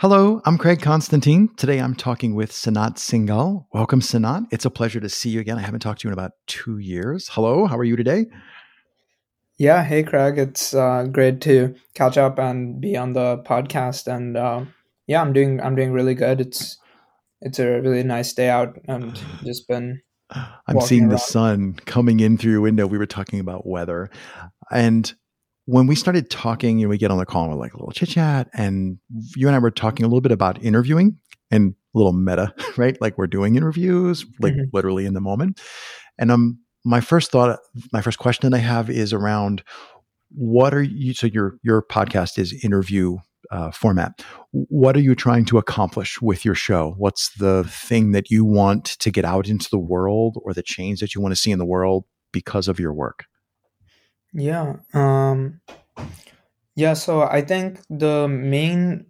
Hello, I'm Craig Constantine. Today I'm talking with Sanat Singhal. Welcome, Sanat. It's a pleasure to see you again. I haven't talked to you in about two years. Hello, how are you today? Yeah, hey Craig, it's uh, great to catch up and be on the podcast. And uh, yeah, I'm doing I'm doing really good. It's it's a really nice day out, and just been. I'm seeing around. the sun coming in through your window. We were talking about weather, and when we started talking, you know, we get on the call and we're like a little chit chat, and you and I were talking a little bit about interviewing and a little meta, right? Like we're doing interviews, like mm-hmm. literally in the moment. And um, my first thought, my first question I have is around what are you? So your your podcast is interview uh, format. What are you trying to accomplish with your show? What's the thing that you want to get out into the world, or the change that you want to see in the world because of your work? Yeah. Um yeah, so I think the main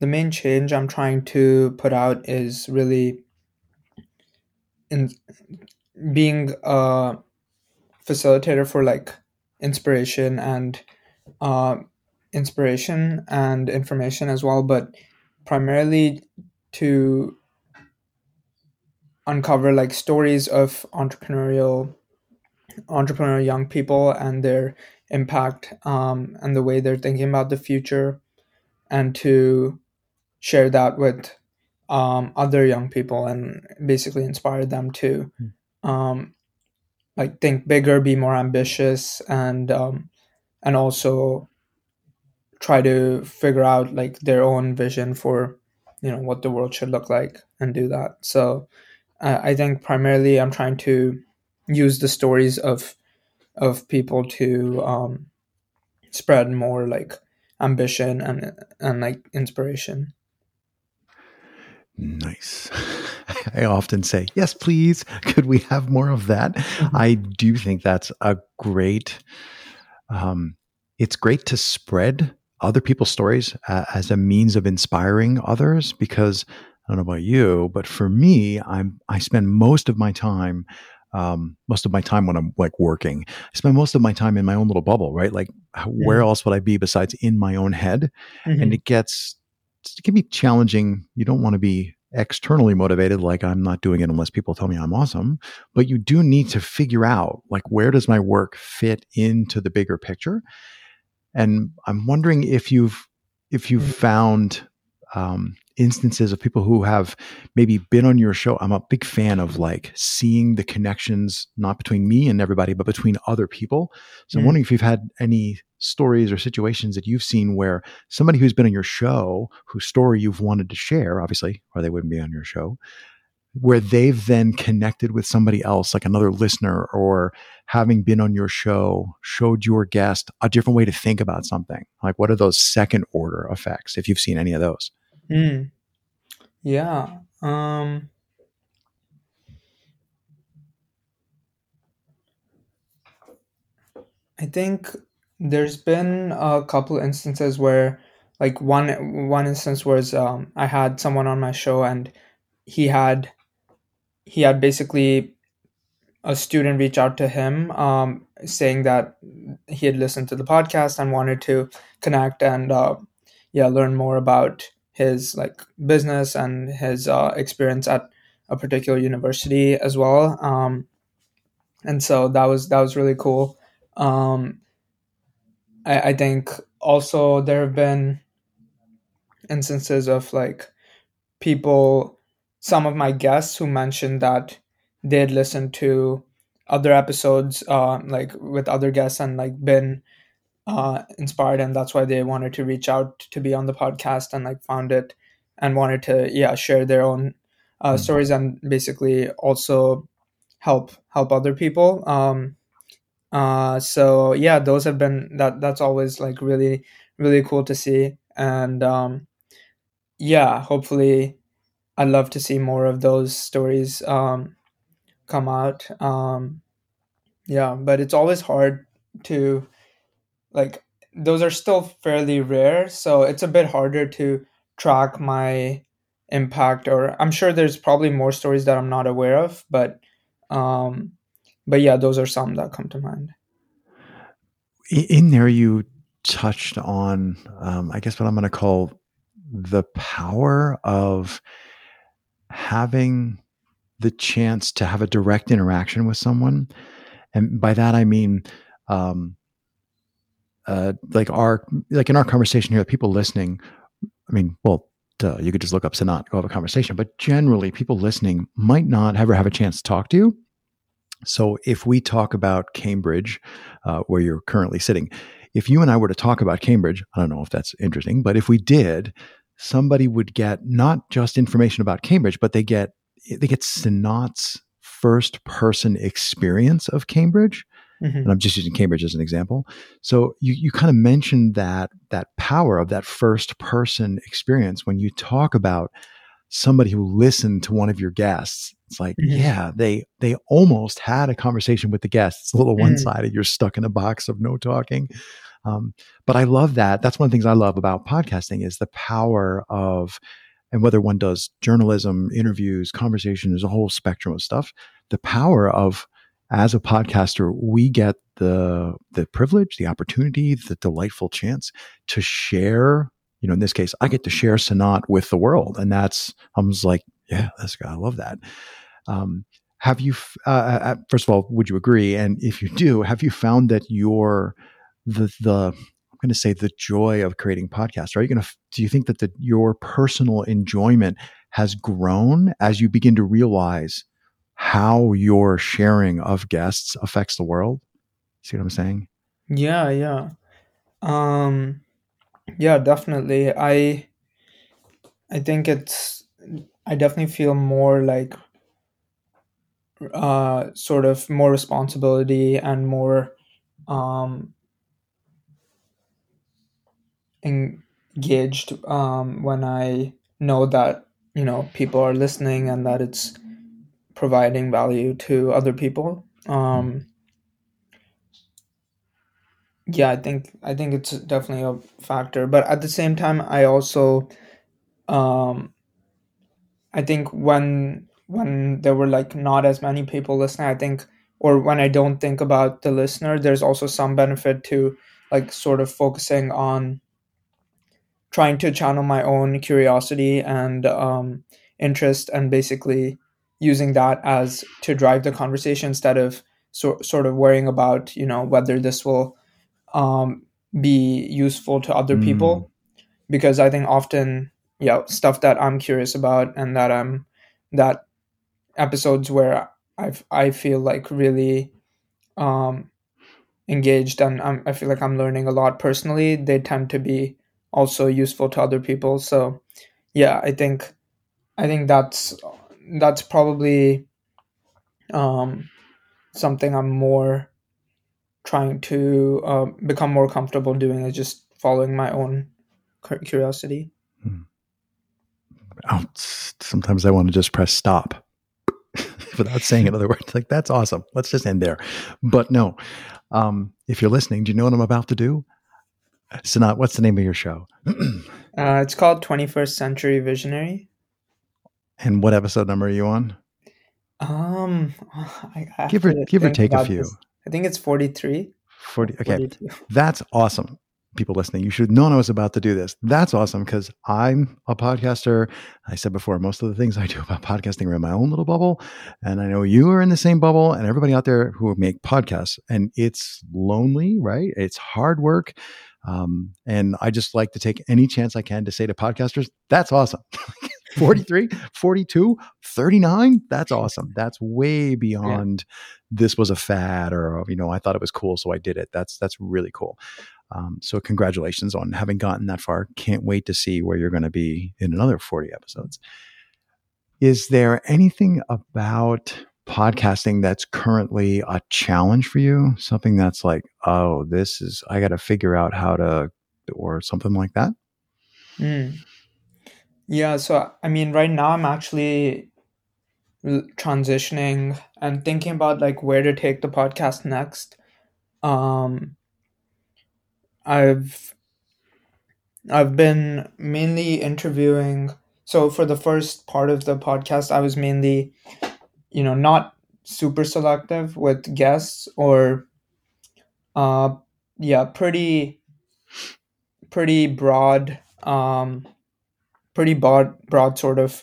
the main change I'm trying to put out is really in being a facilitator for like inspiration and uh, inspiration and information as well, but primarily to uncover like stories of entrepreneurial entrepreneurial young people and their impact um, and the way they're thinking about the future and to share that with um, other young people and basically inspire them to hmm. um, like think bigger be more ambitious and um, and also try to figure out like their own vision for you know what the world should look like and do that so uh, i think primarily i'm trying to use the stories of of people to um, spread more like ambition and and like inspiration. Nice. I often say, yes, please. Could we have more of that? Mm-hmm. I do think that's a great. Um, it's great to spread other people's stories uh, as a means of inspiring others because I don't know about you, but for me, I'm I spend most of my time um, most of my time when I'm like working. I spend most of my time in my own little bubble, right? Like, where else would I be besides in my own head? Mm-hmm. And it gets, it can be challenging. You don't want to be externally motivated, like I'm not doing it unless people tell me I'm awesome. But you do need to figure out, like, where does my work fit into the bigger picture? And I'm wondering if you've, if you've mm-hmm. found um, instances of people who have maybe been on your show. I'm a big fan of like seeing the connections, not between me and everybody, but between other people. So mm. I'm wondering if you've had any stories or situations that you've seen where somebody who's been on your show, whose story you've wanted to share, obviously, or they wouldn't be on your show, where they've then connected with somebody else, like another listener, or having been on your show, showed your guest a different way to think about something. Like, what are those second order effects, if you've seen any of those? Mm. Yeah. Um, I think there's been a couple instances where like one one instance was um, I had someone on my show and he had he had basically a student reach out to him um, saying that he had listened to the podcast and wanted to connect and uh, yeah learn more about his like business and his uh, experience at a particular university as well. Um, and so that was that was really cool. Um, I, I think also there have been instances of like people, some of my guests who mentioned that they'd listened to other episodes, uh, like with other guests, and like been uh, inspired and that's why they wanted to reach out to be on the podcast and like found it and wanted to yeah share their own uh, mm-hmm. stories and basically also help help other people um uh so yeah those have been that that's always like really really cool to see and um yeah hopefully i'd love to see more of those stories um come out um yeah but it's always hard to like those are still fairly rare so it's a bit harder to track my impact or i'm sure there's probably more stories that i'm not aware of but um but yeah those are some that come to mind in there you touched on um i guess what i'm going to call the power of having the chance to have a direct interaction with someone. And by that, I mean, um, uh, like our, like in our conversation here, people listening, I mean, well, duh, you could just look up Sanat, go have a conversation, but generally people listening might not ever have a chance to talk to you. So if we talk about Cambridge, uh, where you're currently sitting, if you and I were to talk about Cambridge, I don't know if that's interesting, but if we did, somebody would get not just information about Cambridge, but they get they get Sanat's first person experience of Cambridge. Mm-hmm. And I'm just using Cambridge as an example. So you you kind of mentioned that that power of that first person experience when you talk about somebody who listened to one of your guests. It's like, mm-hmm. yeah, they they almost had a conversation with the guests. It's a little mm-hmm. one sided. You're stuck in a box of no talking. Um, but I love that. That's one of the things I love about podcasting is the power of, and whether one does journalism, interviews, conversation, there's a whole spectrum of stuff. The power of, as a podcaster, we get the the privilege, the opportunity, the delightful chance to share. You know, in this case, I get to share Sanat with the world, and that's I was like, yeah, that's good. I love that. Um, have you, uh, uh, uh, first of all, would you agree? And if you do, have you found that your the the I'm going to say the joy of creating podcasts. Are you going to do you think that the your personal enjoyment has grown as you begin to realize how your sharing of guests affects the world? See what I'm saying? Yeah, yeah. Um yeah, definitely. I I think it's I definitely feel more like uh sort of more responsibility and more um engaged um, when I know that you know people are listening and that it's providing value to other people. Um, yeah, I think I think it's definitely a factor, but at the same time, I also, um, I think when when there were like not as many people listening, I think, or when I don't think about the listener, there's also some benefit to like sort of focusing on trying to channel my own curiosity and um, interest and basically using that as to drive the conversation instead of so, sort of worrying about you know whether this will um, be useful to other mm. people because i think often yeah stuff that i'm curious about and that i'm that episodes where i i feel like really um engaged and I'm, i feel like i'm learning a lot personally they tend to be also useful to other people. So yeah, I think I think that's that's probably um, something I'm more trying to uh, become more comfortable doing is just following my own curiosity. Hmm. Oh, sometimes I want to just press stop without saying another word. Like that's awesome. Let's just end there. But no, um, if you're listening, do you know what I'm about to do? Sanat, what's the name of your show? uh, it's called 21st Century Visionary. And what episode number are you on? Um, give or give or take a few. This. I think it's 43. 40. Okay. 42. That's awesome. People listening, you should know I was about to do this. That's awesome because I'm a podcaster. I said before, most of the things I do about podcasting are in my own little bubble. And I know you are in the same bubble and everybody out there who make podcasts. And it's lonely, right? It's hard work. Um, and I just like to take any chance I can to say to podcasters, that's awesome. 43, 42, 39, that's awesome. That's way beyond yeah. this was a fad or, you know, I thought it was cool, so I did it. That's, that's really cool. Um, so congratulations on having gotten that far. Can't wait to see where you're going to be in another 40 episodes. Is there anything about podcasting that's currently a challenge for you? Something that's like, oh, this is, I got to figure out how to, or something like that? Mm. Yeah. So, I mean, right now I'm actually transitioning and thinking about like where to take the podcast next. Um, I've, I've been mainly interviewing. So for the first part of the podcast, I was mainly you know not super selective with guests or uh yeah pretty pretty broad um pretty broad broad sort of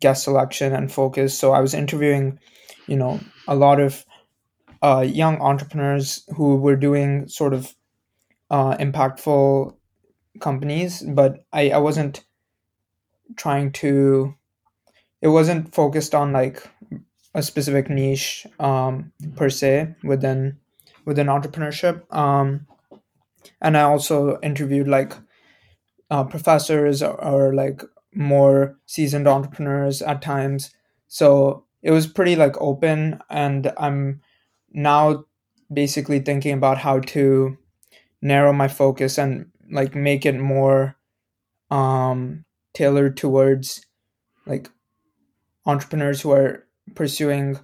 guest selection and focus. So I was interviewing, you know, a lot of uh, young entrepreneurs who were doing sort of uh, impactful companies, but I, I wasn't trying to. It wasn't focused on like a specific niche um, per se within within entrepreneurship. Um, and I also interviewed like uh, professors or, or like more seasoned entrepreneurs at times. So it was pretty like open, and I'm now basically thinking about how to narrow my focus and like make it more um tailored towards like entrepreneurs who are pursuing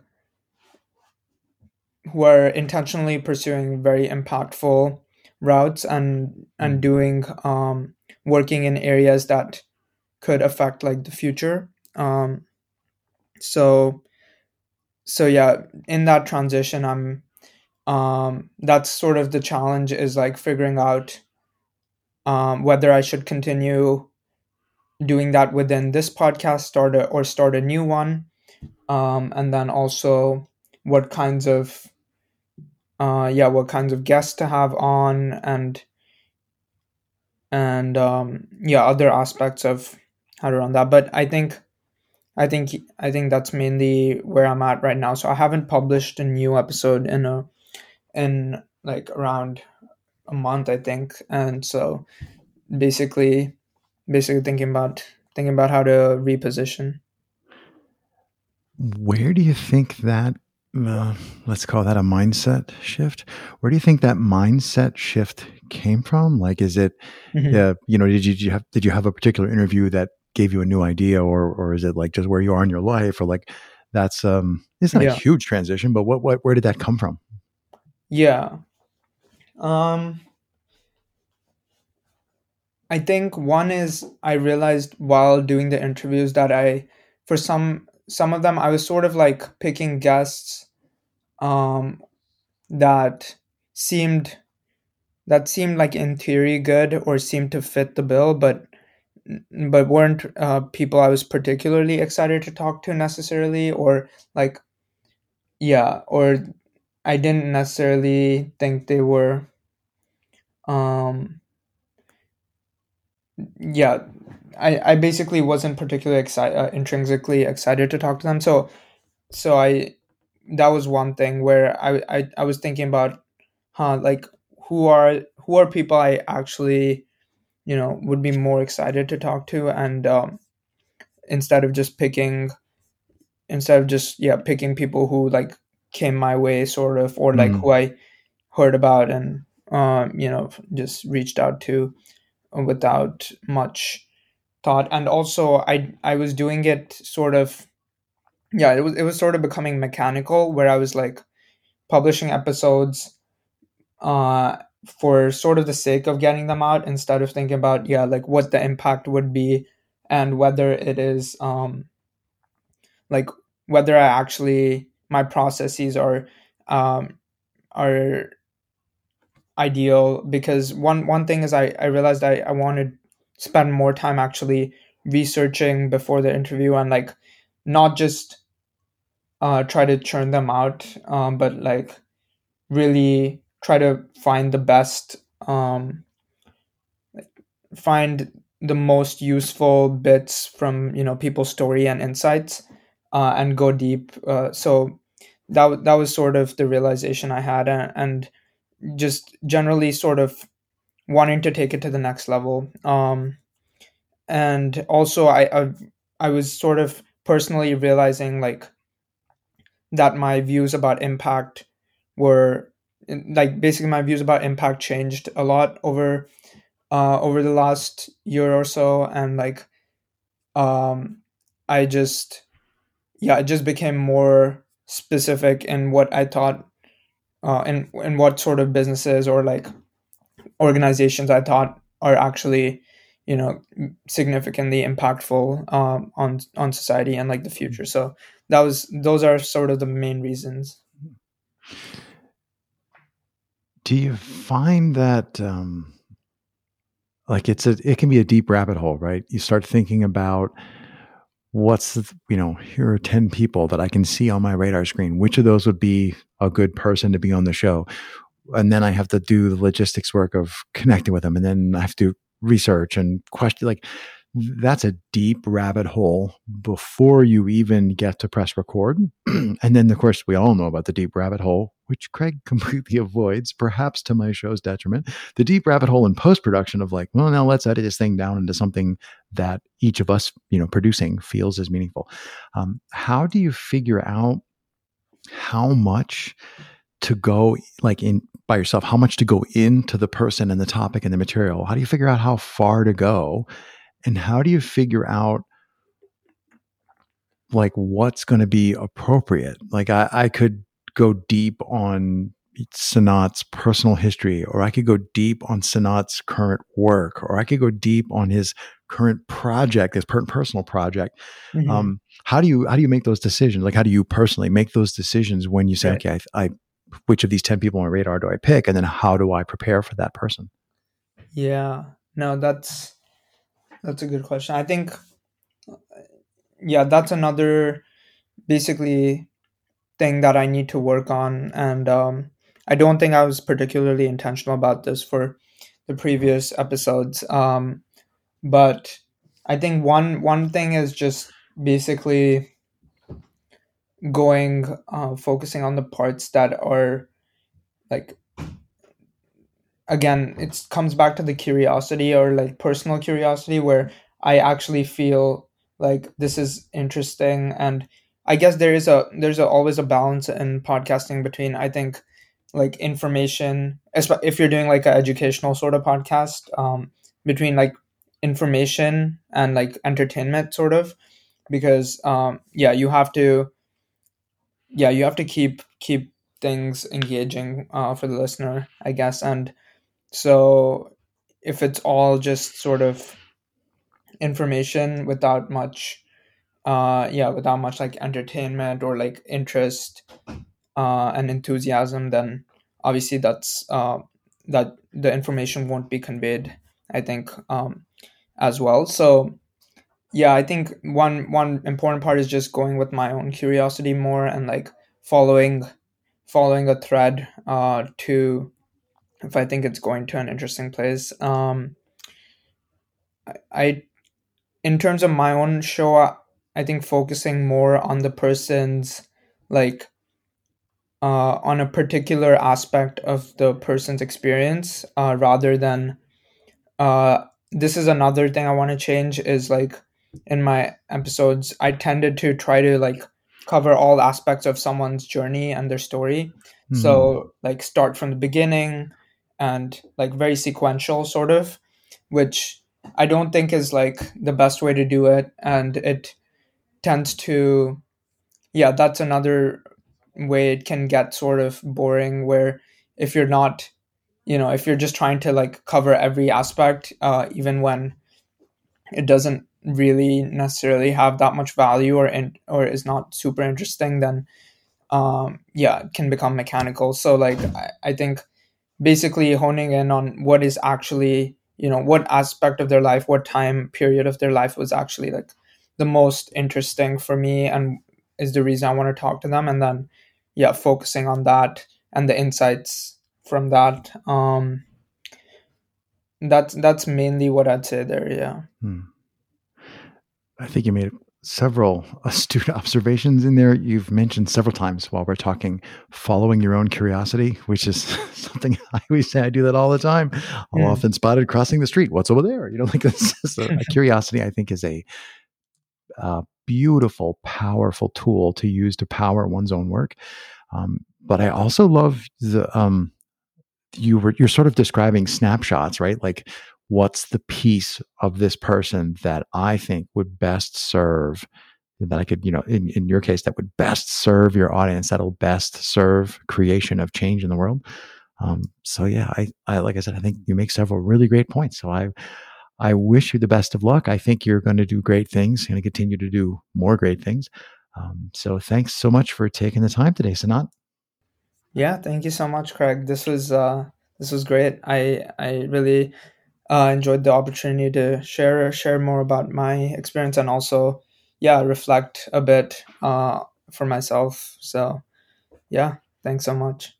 who are intentionally pursuing very impactful routes and and mm. doing um working in areas that could affect like the future. Um so so yeah in that transition i'm um that's sort of the challenge is like figuring out um whether i should continue doing that within this podcast start a, or start a new one. Um and then also what kinds of uh yeah what kinds of guests to have on and and um yeah other aspects of how to run that. But i think i think i think that's mainly where i'm at right now. So i haven't published a new episode in a in like around a month i think. And so basically basically thinking about thinking about how to reposition. Where do you think that uh, let's call that a mindset shift? Where do you think that mindset shift came from? Like is it mm-hmm. uh, you know did you, did you have did you have a particular interview that gave you a new idea or or is it like just where you are in your life or like that's um it's not yeah. a huge transition but what what where did that come from yeah um i think one is i realized while doing the interviews that i for some some of them I was sort of like picking guests um, that seemed that seemed like in theory good or seemed to fit the bill, but but weren't uh, people I was particularly excited to talk to necessarily, or like yeah, or I didn't necessarily think they were um yeah I, I basically wasn't particularly excited, uh, intrinsically excited to talk to them. So, so I, that was one thing where I, I, I was thinking about, huh, like who are, who are people I actually, you know, would be more excited to talk to. And, um, instead of just picking, instead of just, yeah, picking people who like came my way sort of, or like mm. who I heard about and, um, you know, just reached out to without much thought and also i i was doing it sort of yeah it was it was sort of becoming mechanical where i was like publishing episodes uh for sort of the sake of getting them out instead of thinking about yeah like what the impact would be and whether it is um like whether i actually my processes are um are ideal. Because one one thing is i i realized i i wanted to spend more time actually researching before the interview and like not just uh, try to churn them out, um, but like really try to find the best, um, find the most useful bits from you know people's story and insights, uh, and go deep. Uh, so that that was sort of the realization I had, and, and just generally sort of wanting to take it to the next level. Um, and also, I, I I was sort of personally realizing like that my views about impact were like basically my views about impact changed a lot over uh, over the last year or so, and like um, I just yeah, it just became more specific in what I thought uh, in in what sort of businesses or like organizations I thought are actually you know significantly impactful um, on on society and like the future. So that was those are sort of the main reasons. Do you find that um, like it's a it can be a deep rabbit hole, right? You start thinking about what's the, you know here are 10 people that i can see on my radar screen which of those would be a good person to be on the show and then i have to do the logistics work of connecting with them and then i have to research and question like that's a deep rabbit hole before you even get to press record. and then, of course, we all know about the deep rabbit hole, which Craig completely avoids, perhaps to my show's detriment. The deep rabbit hole in post production of like, well, now let's edit this thing down into something that each of us, you know, producing feels is meaningful. Um, how do you figure out how much to go like in by yourself how much to go into the person and the topic and the material how do you figure out how far to go and how do you figure out like what's going to be appropriate like I, I could go deep on Sanat's personal history, or I could go deep on Sanat's current work, or I could go deep on his current project, his personal project. Mm-hmm. Um, how do you how do you make those decisions? Like, how do you personally make those decisions when you say, right. okay, I, I, which of these ten people on my radar do I pick, and then how do I prepare for that person? Yeah, no, that's that's a good question. I think, yeah, that's another basically thing that I need to work on. And um, I don't think I was particularly intentional about this for the previous episodes. Um, but I think one one thing is just basically going uh, focusing on the parts that are like again it comes back to the curiosity or like personal curiosity where i actually feel like this is interesting and i guess there is a there's a, always a balance in podcasting between i think like information if you're doing like an educational sort of podcast um, between like information and like entertainment sort of because um, yeah you have to yeah you have to keep keep things engaging uh, for the listener i guess. And so if it's all just sort of information without much uh yeah without much like entertainment or like interest uh and enthusiasm then obviously that's uh that the information won't be conveyed i think um as well so yeah i think one one important part is just going with my own curiosity more and like following following a thread uh to if I think it's going to an interesting place. Um, I, I in terms of my own show, I think focusing more on the person's like uh, on a particular aspect of the person's experience uh, rather than uh, this is another thing I want to change is like in my episodes I tended to try to like cover all aspects of someone's journey and their story. Mm-hmm. So like start from the beginning, and like very sequential sort of which i don't think is like the best way to do it and it tends to yeah that's another way it can get sort of boring where if you're not you know if you're just trying to like cover every aspect uh, even when it doesn't really necessarily have that much value or in, or is not super interesting then um yeah it can become mechanical. So like I, I think basically honing in on what is actually you know what aspect of their life what time period of their life was actually like the most interesting for me and is the reason i want to talk to them and then yeah focusing on that and the insights from that um that's that's mainly what i'd say there yeah hmm. i think you made several astute observations in there. You've mentioned several times while we're talking following your own curiosity, which is something I always say I do that all the time. I'm yeah. often spotted crossing the street. What's over there? You know, like this. So curiosity, I think, is a uh, beautiful, powerful tool to use to power one's own work. Um, but I also love the um, you were you're sort of describing snapshots, right? Like what's the piece of this person that I think would best serve that I could, you know, in, in your case, that would best serve your audience, that'll best serve creation of change in the world. Um, so yeah, I, I, like I said, I think you make several really great points. So I, I wish you the best of luck. I think you're going to do great things, going to continue to do more great things. Um, so thanks so much for taking the time today, Sanat. Yeah, thank you so much, Craig. This was uh, this was great. I I really uh, enjoyed the opportunity to share share more about my experience and also yeah reflect a bit uh, for myself so yeah thanks so much